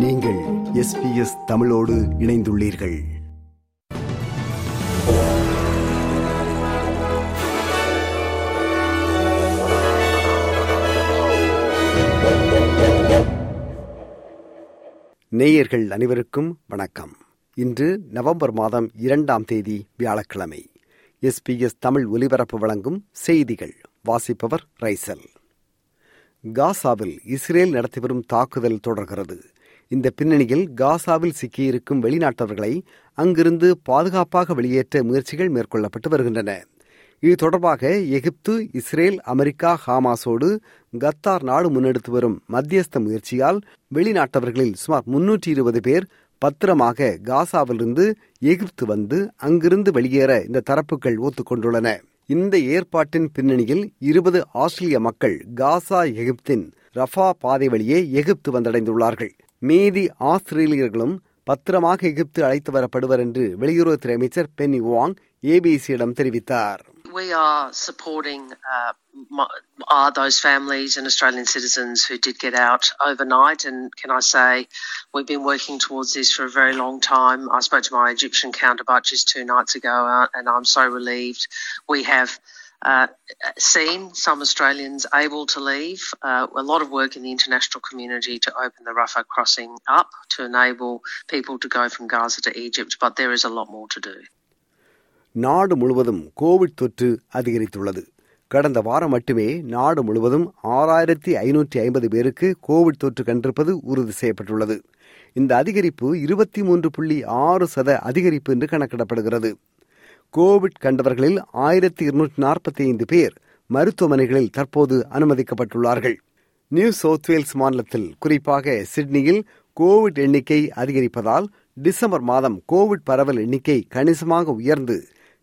நீங்கள் எஸ்பிஎஸ் தமிழோடு இணைந்துள்ளீர்கள். நேயர்கள் அனைவருக்கும் வணக்கம். இன்று நவம்பர் மாதம் இரண்டாம் தேதி வியாழக்கிழமை. எஸ்பிஎஸ் தமிழ் ஒலிபரப்பு வழங்கும் செய்திகள். வாசிப்பவர் ரைசல். காசாவில் இஸ்ரேல் நடத்தி வரும் தாக்குதல் தொடர்கிறது. இந்த பின்னணியில் காசாவில் சிக்கியிருக்கும் வெளிநாட்டவர்களை அங்கிருந்து பாதுகாப்பாக வெளியேற்ற முயற்சிகள் மேற்கொள்ளப்பட்டு வருகின்றன. இது தொடர்பாக எகிப்து இஸ்ரேல் அமெரிக்கா ஹாமாஸோடு கத்தார் நாடு முன்னெடுத்து வரும் மத்தியஸ்த முயற்சியால் வெளிநாட்டவர்களில் சுமார் முன்னூற்றி இருபது பேர் பத்திரமாக காசாவிலிருந்து எகிப்து வந்து அங்கிருந்து வெளியேற இந்த தரப்புகள் ஒத்துக்கொண்டுள்ளன. இந்த ஏற்பாட்டின் பின்னணியில் இருபது ஆஸ்திரேலிய மக்கள் காசா எகிப்தின் ரஃபா பாதை வழியே எகிப்து வந்தடைந்துள்ளார்கள். மீதி ஆஸ்திரேலியர்களும் பத்திரமாக எகிப்து அழைத்து வரப்படுவர் என்று வெளியுறவுத்துறை அமைச்சர் பென்னி வாங் ஏபிசியிடம் தெரிவித்தார் We are supporting uh, are those families and Australian citizens who did get out overnight. And can I say, we've been working towards this for a very long time. I spoke to my Egyptian counterpart just two nights ago, uh, and I'm so relieved. We have uh, seen some Australians able to leave. Uh, a lot of work in the international community to open the Rafah crossing up to enable people to go from Gaza to Egypt, but there is a lot more to do. நாடு முழுவதும் Covid தொற்று அதிகரித்துள்ளது கடந்த வாரம் மட்டுமே நாடு முழுவதும் ஆறாயிரத்தி ஐநூற்றி ஐம்பது பேருக்கு கோவிட் தொற்று கண்டிருப்பது உறுதி செய்யப்பட்டுள்ளது இந்த அதிகரிப்பு இருபத்தி மூன்று புள்ளி ஆறு சத அதிகரிப்பு என்று கணக்கிடப்படுகிறது கோவிட் கண்டவர்களில் ஆயிரத்தி இருநூற்றி நாற்பத்தி ஐந்து பேர் மருத்துவமனைகளில் தற்போது அனுமதிக்கப்பட்டுள்ளார்கள். நியூ சவுத் வேல்ஸ் மாநிலத்தில் குறிப்பாக சிட்னியில் கோவிட் எண்ணிக்கை அதிகரிப்பதால் டிசம்பர் மாதம் கோவிட் பரவல் எண்ணிக்கை கணிசமாக உயர்ந்து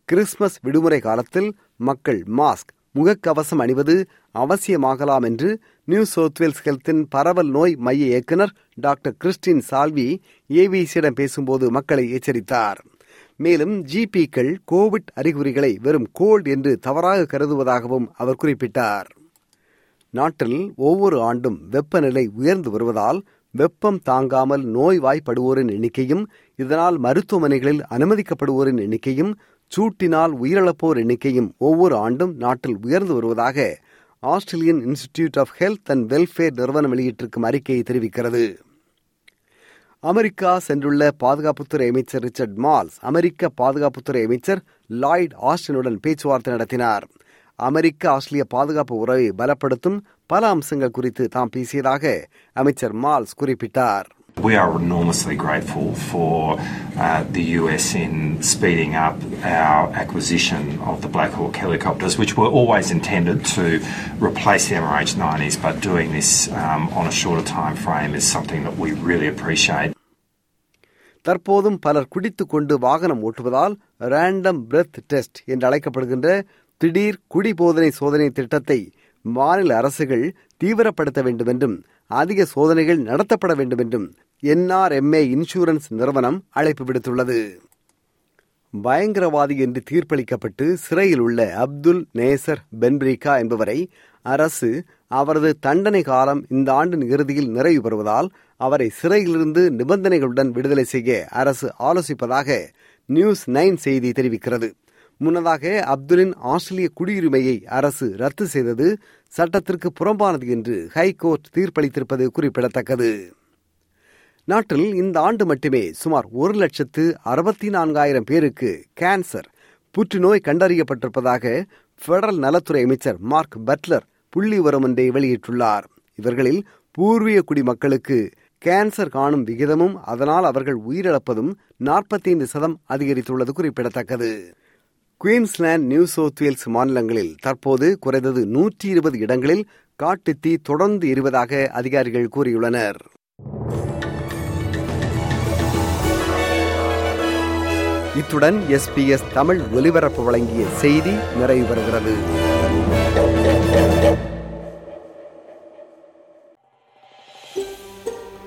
கிறிஸ்துமஸ் விடுமுறை காலத்தில் மக்கள் மாஸ்க் முகக்கவசம் அணிவது அவசியமாகலாம் என்று நியூ சவுத்வேல்ஸ் ஹெல்த்தின் பரவல் நோய் மைய இயக்குநர் டாக்டர் கிறிஸ்டின் சால்வி ஏபிசியிடம் பேசும்போது மக்களை எச்சரித்தார். மேலும் ஜிபிக்கள் கோவிட் அறிகுறிகளை வெறும் கோல்ட் என்று தவறாக கருதுவதாகவும் அவர் குறிப்பிட்டார். நாட்டில் ஒவ்வொரு ஆண்டும் வெப்பநிலை உயர்ந்து வருவதால் வெப்பம் தாங்காமல் நோய்வாய்ப்படுவோரின் எண்ணிக்கையும் இதனால் மருத்துவமனைகளில் அனுமதிக்கப்படுவோரின் எண்ணிக்கையும் சூட்டினால் உயிரிழப்போர் எண்ணிக்கையும் ஒவ்வொரு ஆண்டும் நாட்டில் உயர்ந்து வருவதாக Australian Institute of Health and Welfare நிறுவனம் வெளியிட்டிருக்கும் அறிக்கையை தெரிவிக்கிறது. அமெரிக்கா சென்றுள்ள பாதுகாப்புத்துறை அமைச்சர் ரிச்சர்ட் மால்ஸ் அமெரிக்க பாதுகாப்புத்துறை அமைச்சர் லாய்ட் ஆஸ்டினுடன் பேச்சுவார்த்தை நடத்தினார் அமெரிக்க ஆஸ்திரேலிய பாதுகாப்பு உறவை பலப்படுத்தும் பல அம்சங்கள் குறித்து தாம் பேசியதாக அமைச்சர் மால்ஸ் குறிப்பிட்டார் We are enormously grateful for uh, the US in speeding up our acquisition of the Black Hawk helicopters, which were always intended to replace the MRH-90s, but doing this um, on a shorter time frame is something that we really appreciate. தற்போதும் பலர் குடித்துக் கொண்டு வாகனம் ஓட்டுவதால் random breadth test என்று அழைக்கப்படுகின்ற திடீர் குடிபோதனை சோதனை திட்டத்தை மாநில அரசுகள் தீவிரப்படுத்த வேண்டும் என்றும் அதிக சோதனைகள் நடத்தப்பட வேண்டும் என்றும் என்ஆர்எம்ஏ இன்சூரன்ஸ் நிறுவனம் அழைப்பு விடுத்துள்ளது. பயங்கரவாதி என்று தீர்ப்பளிக்கப்பட்டு சிறையில் உள்ள அப்துல் நேசர் பென்பிரிகா என்பவரை அரசு அவரது தண்டனை காலம் இந்த ஆண்டின் இறுதியில் நிறைவு பெறுவதால் அவரை சிறையிலிருந்து நிபந்தனைகளுடன் விடுதலை செய்ய அரசு ஆலோசிப்பதாக நியூஸ் நைன் செய்தி தெரிவிக்கிறது. முன்னதாக அப்துலின் ஆஸ்திரேலிய குடியுரிமையை அரசு ரத்து செய்தது சட்டத்திற்கு புறம்பானது என்று ஹைகோர்ட் தீர்ப்பளித்திருப்பது குறிப்பிடத்தக்கது. நாட்டில் இந்த ஆண்டு மட்டுமே சுமார் ஒரு லட்சத்து அறுபத்தி நான்காயிரம் பேருக்கு கேன்சர் புற்றுநோய் கண்டறியப்பட்டிருப்பதாக பெடரல் நலத்துறை அமைச்சர் மார்க் பட்லர் புள்ளி விவரம் ஒன்றை வெளியிட்டுள்ளார். இவர்களில் பூர்வீக குடிமக்களுக்கு கேன்சர் காணும் விகிதமும் அதனால் அவர்கள் உயிரிழப்பதும் நாற்பத்தி ஐந்து சதம் அதிகரித்துள்ளது குறிப்பிடத்தக்கது. குயின்ஸ்லாந்து நியூ சவுத் வேல்ஸ் மாநிலங்களில் தற்போது குறைந்தது நூற்றி இருபது இடங்களில் காட்டுத்தீ தொடர்ந்து இருவதாக அதிகாரிகள் கூறியுள்ளனர். இத்துடன் எஸ்பிஎஸ் தமிழ் ஒலிபரப்பு வழங்கிய செய்தி நிறைவு பெறுகிறது.